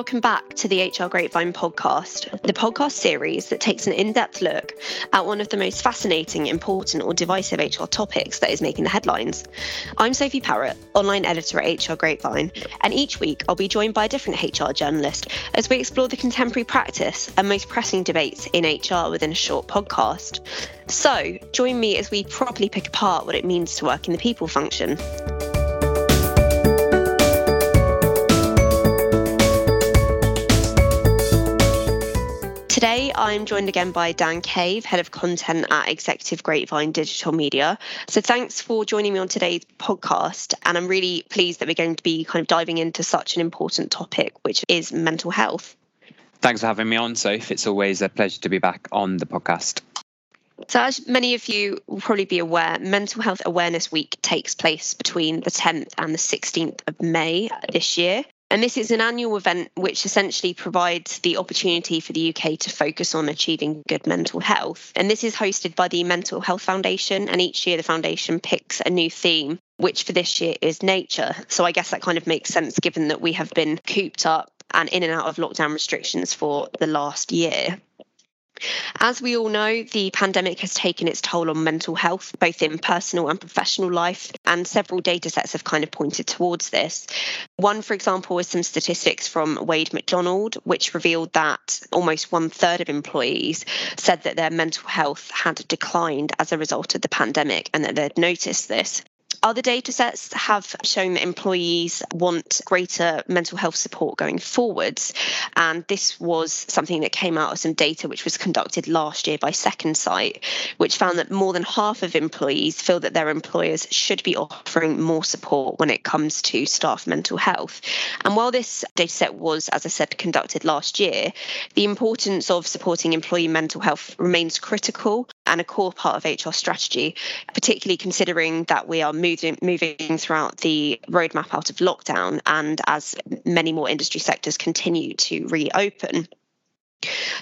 welcome back to the HR Grapevine podcast, the podcast series that takes an in depth look at one of the most fascinating, important, or divisive HR topics that is making the headlines. I'm Sophie Parrott, online editor at HR Grapevine, and each week I'll be joined by a different HR journalist as we explore the contemporary practice and most pressing debates in HR within a short podcast. So, join me as we properly pick apart what it means to work in the people function. Today, I'm joined again by Dan Cave, Head of Content at Executive Grapevine Digital Media. So, thanks for joining me on today's podcast. And I'm really pleased that we're going to be kind of diving into such an important topic, which is mental health. Thanks for having me on, Soph. It's always a pleasure to be back on the podcast. So, as many of you will probably be aware, Mental Health Awareness Week takes place between the 10th and the 16th of May this year. And this is an annual event which essentially provides the opportunity for the UK to focus on achieving good mental health. And this is hosted by the Mental Health Foundation. And each year the foundation picks a new theme, which for this year is nature. So I guess that kind of makes sense given that we have been cooped up and in and out of lockdown restrictions for the last year. As we all know, the pandemic has taken its toll on mental health, both in personal and professional life, and several data sets have kind of pointed towards this. One, for example, is some statistics from Wade Macdonald, which revealed that almost one third of employees said that their mental health had declined as a result of the pandemic and that they'd noticed this. Other data sets have shown that employees want greater mental health support going forwards. And this was something that came out of some data which was conducted last year by Second Sight, which found that more than half of employees feel that their employers should be offering more support when it comes to staff mental health. And while this data set was, as I said, conducted last year, the importance of supporting employee mental health remains critical and a core part of HR strategy, particularly considering that we are moving moving throughout the roadmap out of lockdown and as many more industry sectors continue to reopen.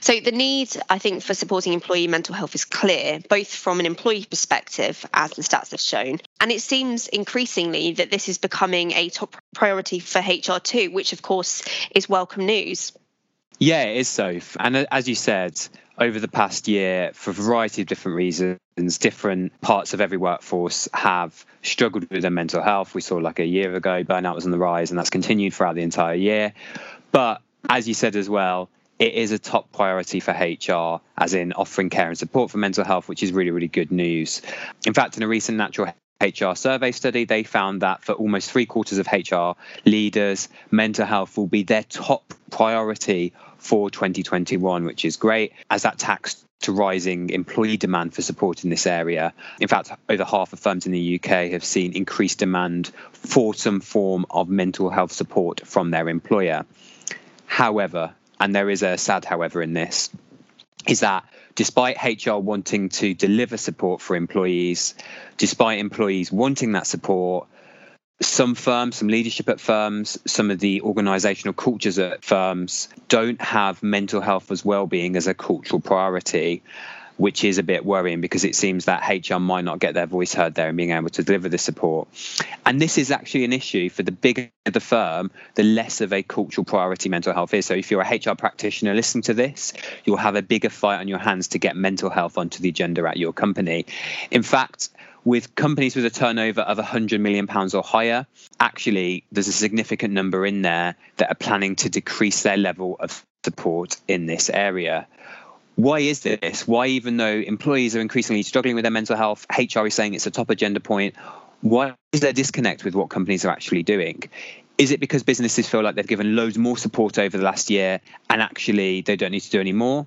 So, the need, I think, for supporting employee mental health is clear, both from an employee perspective, as the stats have shown, and it seems increasingly that this is becoming a top priority for HR too, which, of course, is welcome news. Yeah, it is so. And uh, as you said, over the past year, for a variety of different reasons, different parts of every workforce have struggled with their mental health. We saw like a year ago, burnout was on the rise, and that's continued throughout the entire year. But as you said as well, it is a top priority for HR, as in offering care and support for mental health, which is really, really good news. In fact, in a recent natural HR survey study, they found that for almost three quarters of HR leaders, mental health will be their top priority for 2021, which is great, as that tax to rising employee demand for support in this area. In fact, over half of firms in the UK have seen increased demand for some form of mental health support from their employer. However, and there is a sad however in this, is that despite HR wanting to deliver support for employees, despite employees wanting that support, some firms, some leadership at firms, some of the organizational cultures at firms don't have mental health as well-being as a cultural priority which is a bit worrying because it seems that HR might not get their voice heard there and being able to deliver the support. And this is actually an issue for the bigger the firm, the less of a cultural priority mental health is. So if you're a HR practitioner listening to this, you'll have a bigger fight on your hands to get mental health onto the agenda at your company. In fact, with companies with a turnover of 100 million pounds or higher actually there's a significant number in there that are planning to decrease their level of support in this area why is this why even though employees are increasingly struggling with their mental health hr is saying it's a top agenda point why is there disconnect with what companies are actually doing is it because businesses feel like they've given loads more support over the last year and actually they don't need to do any more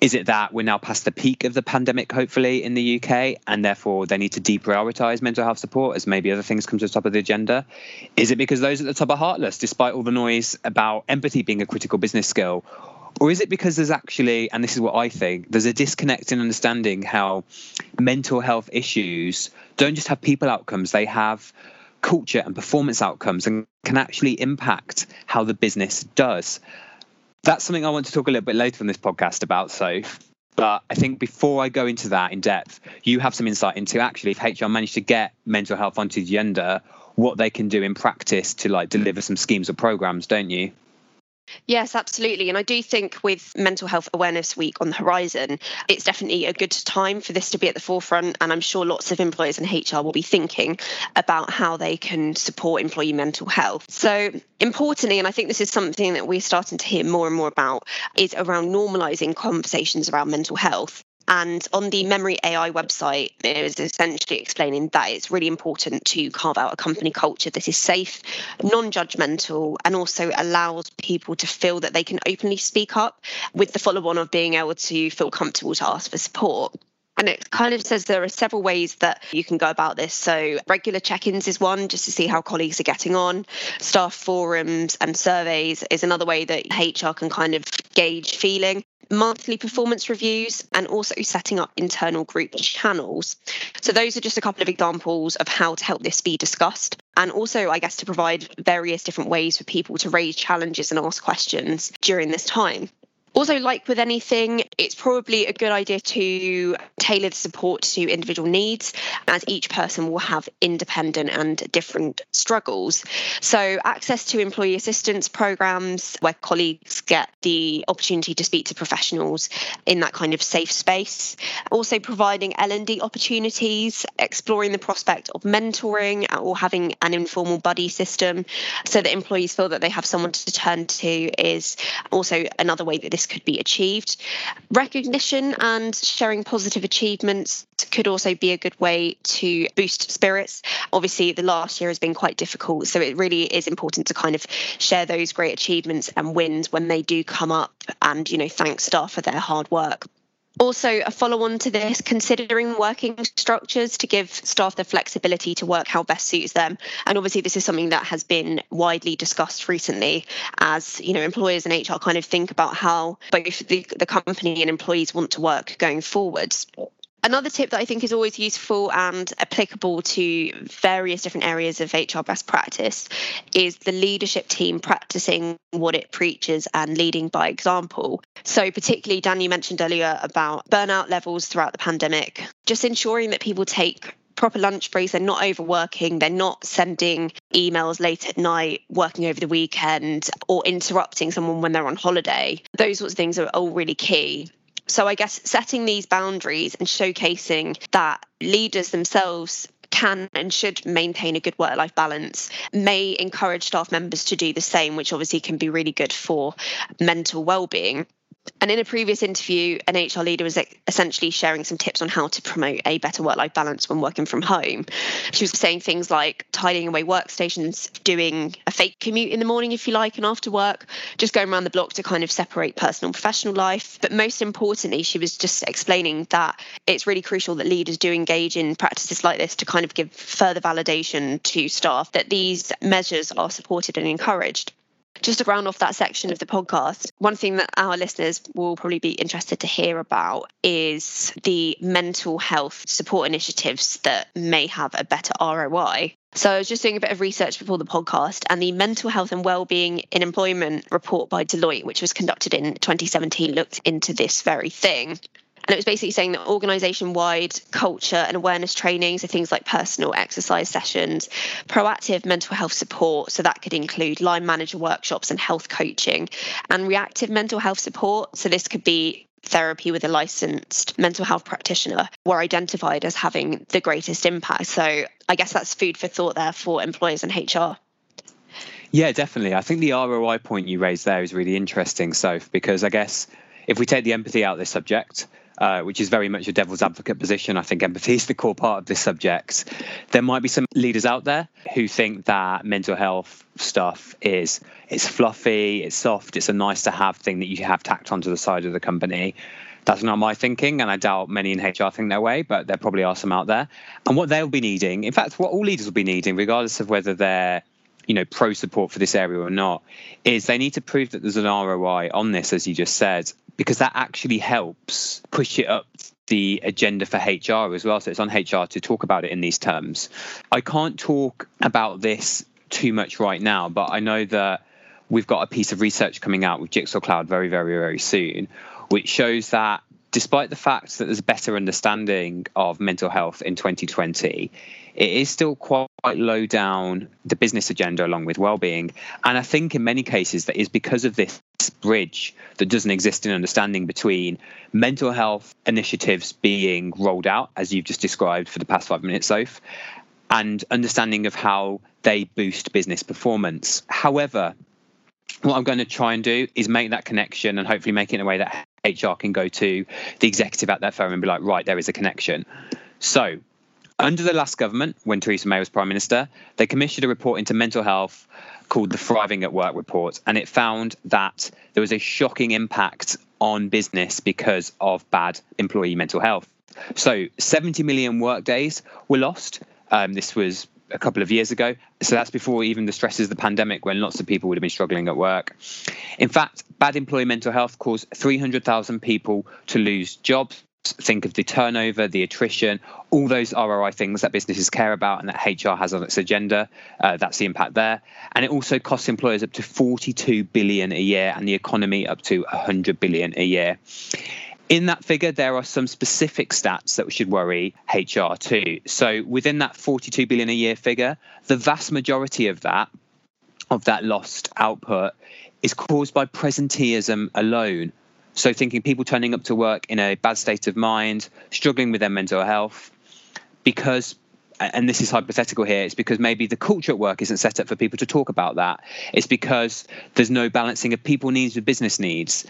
is it that we're now past the peak of the pandemic, hopefully, in the UK, and therefore they need to deprioritize mental health support as maybe other things come to the top of the agenda? Is it because those at the top are heartless, despite all the noise about empathy being a critical business skill? Or is it because there's actually, and this is what I think, there's a disconnect in understanding how mental health issues don't just have people outcomes, they have culture and performance outcomes and can actually impact how the business does that's something I want to talk a little bit later on this podcast about. So, but I think before I go into that in depth, you have some insight into actually if HR managed to get mental health onto the agenda, what they can do in practice to like deliver some schemes or programs, don't you? Yes, absolutely. And I do think with Mental Health Awareness Week on the horizon, it's definitely a good time for this to be at the forefront. And I'm sure lots of employers and HR will be thinking about how they can support employee mental health. So, importantly, and I think this is something that we're starting to hear more and more about, is around normalizing conversations around mental health. And on the Memory AI website, it is essentially explaining that it's really important to carve out a company culture that is safe, non judgmental, and also allows people to feel that they can openly speak up with the follow on of being able to feel comfortable to ask for support. And it kind of says there are several ways that you can go about this. So, regular check ins is one, just to see how colleagues are getting on. Staff forums and surveys is another way that HR can kind of gauge feeling monthly performance reviews, and also setting up internal group channels. So, those are just a couple of examples of how to help this be discussed. And also, I guess, to provide various different ways for people to raise challenges and ask questions during this time. Also, like with anything, it's probably a good idea to tailor the support to individual needs, as each person will have independent and different struggles. So, access to employee assistance programs where colleagues get the opportunity to speak to professionals in that kind of safe space. Also, providing L&D opportunities, exploring the prospect of mentoring or having an informal buddy system so that employees feel that they have someone to turn to is also another way that this could be achieved. Recognition and sharing positive achievements could also be a good way to boost spirits. Obviously, the last year has been quite difficult, so it really is important to kind of share those great achievements and wins when they do come up and, you know, thank staff for their hard work. Also, a follow on to this, considering working structures to give staff the flexibility to work how best suits them. And obviously, this is something that has been widely discussed recently as you know employers and HR kind of think about how both the, the company and employees want to work going forwards. Another tip that I think is always useful and applicable to various different areas of HR best practice is the leadership team practicing what it preaches and leading by example. So, particularly, Dan, you mentioned earlier about burnout levels throughout the pandemic, just ensuring that people take proper lunch breaks, they're not overworking, they're not sending emails late at night, working over the weekend, or interrupting someone when they're on holiday. Those sorts of things are all really key. So I guess setting these boundaries and showcasing that leaders themselves can and should maintain a good work life balance may encourage staff members to do the same, which obviously can be really good for mental well being. And in a previous interview, an HR leader was essentially sharing some tips on how to promote a better work life balance when working from home. She was saying things like tidying away workstations, doing a fake commute in the morning, if you like, and after work, just going around the block to kind of separate personal and professional life. But most importantly, she was just explaining that it's really crucial that leaders do engage in practices like this to kind of give further validation to staff that these measures are supported and encouraged just to round off that section of the podcast, one thing that our listeners will probably be interested to hear about is the mental health support initiatives that may have a better ROI. So I was just doing a bit of research before the podcast, and the Mental Health and Wellbeing in Employment report by Deloitte, which was conducted in 2017, looked into this very thing. And it was basically saying that organization wide culture and awareness training, so things like personal exercise sessions, proactive mental health support, so that could include line manager workshops and health coaching, and reactive mental health support, so this could be therapy with a licensed mental health practitioner were identified as having the greatest impact. So I guess that's food for thought there for employers and HR. Yeah, definitely. I think the ROI point you raised there is really interesting, Soph, because I guess if we take the empathy out of this subject, uh, which is very much a devil's advocate position. I think empathy is the core part of this subject. There might be some leaders out there who think that mental health stuff is it's fluffy, it's soft, it's a nice to have thing that you have tacked onto the side of the company. That's not my thinking, and I doubt many in HR think that way, but there probably are some out there. And what they'll be needing, in fact, what all leaders will be needing, regardless of whether they're you know pro support for this area or not is they need to prove that there's an ROI on this as you just said because that actually helps push it up the agenda for HR as well. So it's on HR to talk about it in these terms. I can't talk about this too much right now, but I know that we've got a piece of research coming out with Jigsaw Cloud very, very, very soon, which shows that despite the fact that there's better understanding of mental health in 2020, it is still quite quite low down the business agenda along with well-being. And i think in many cases that is because of this bridge that doesn't exist in understanding between mental health initiatives being rolled out as you've just described for the past five minutes Soph, and understanding of how they boost business performance. However what i'm going to try and do is make that connection and hopefully make it in a way that hr can go to the executive at that firm and be like right there is a connection so under the last government, when Theresa May was Prime Minister, they commissioned a report into mental health called the Thriving at Work report, and it found that there was a shocking impact on business because of bad employee mental health. So 70 million workdays were lost. Um, this was a couple of years ago. So that's before even the stresses of the pandemic when lots of people would have been struggling at work. In fact, bad employee mental health caused 300,000 people to lose jobs think of the turnover, the attrition, all those ROI things that businesses care about and that HR has on its agenda. Uh, that's the impact there. And it also costs employers up to 42 billion a year and the economy up to 100 billion a year. In that figure, there are some specific stats that we should worry HR too. So within that 42 billion a year figure, the vast majority of that of that lost output is caused by presenteeism alone. So, thinking people turning up to work in a bad state of mind, struggling with their mental health, because, and this is hypothetical here, it's because maybe the culture at work isn't set up for people to talk about that. It's because there's no balancing of people needs with business needs.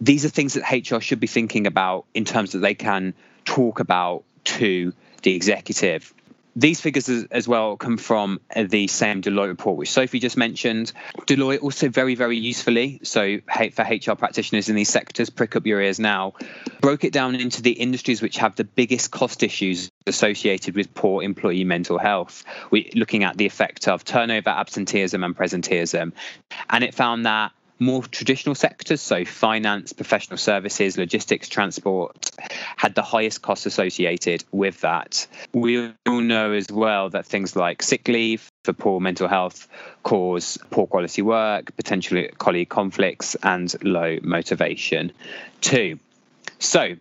These are things that HR should be thinking about in terms that they can talk about to the executive these figures as, well come from the same Deloitte report, which Sophie just mentioned. Deloitte also very, very usefully, so for HR practitioners in these sectors, prick up your ears now, broke it down into the industries which have the biggest cost issues associated with poor employee mental health. We looking at the effect of turnover, absenteeism, and presenteeism, and it found that more traditional sectors, so finance, professional services, logistics, transport, had the highest costs associated with that. We all know as well that things like sick leave for poor mental health cause poor quality work, potentially colleague conflicts, and low motivation too. So,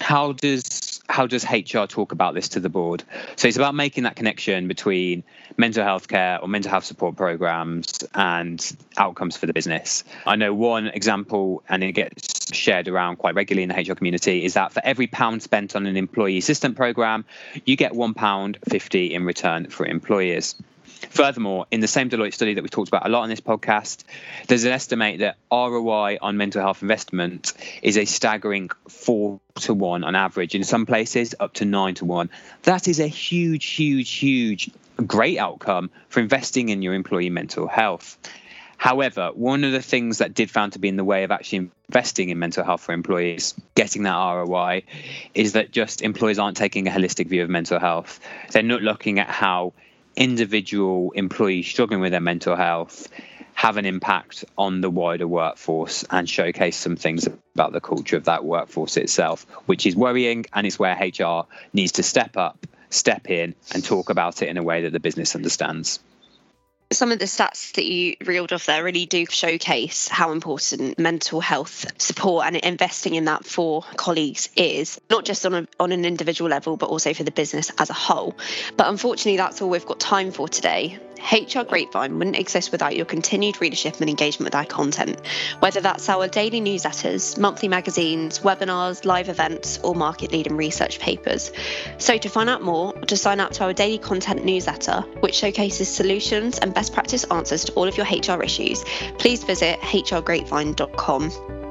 how does how does HR talk about this to the board? So it's about making that connection between mental health care or mental health support programs and outcomes for the business. I know one example, and it gets shared around quite regularly in the HR community, is that for every pound spent on an employee assistant program, you get one pound fifty in return for employers. Furthermore, in the same Deloitte study that we talked about a lot on this podcast, there's an estimate that ROI on mental health investment is a staggering four to one on average. In some places, up to nine to one. That is a huge, huge, huge, great outcome for investing in your employee mental health. However, one of the things that did found to be in the way of actually investing in mental health for employees, getting that ROI, is that just employees aren't taking a holistic view of mental health. They're not looking at how individual employees struggling with their mental health have an impact on the wider workforce and showcase some things about the culture of that workforce itself, which is worrying and is where HR needs to step up, step in, and talk about it in a way that the business understands some of the stats that you reeled off there really do showcase how important mental health support and investing in that for colleagues is not just on a, on an individual level but also for the business as a whole. But unfortunately that's all we've got time for today HR Grapevine wouldn't exist without your continued readership and engagement with our content, whether that's our daily newsletters, monthly magazines, webinars, live events, or market leading research papers. So, to find out more, or to sign up to our daily content newsletter, which showcases solutions and best practice answers to all of your HR issues, please visit hrgrapevine.com.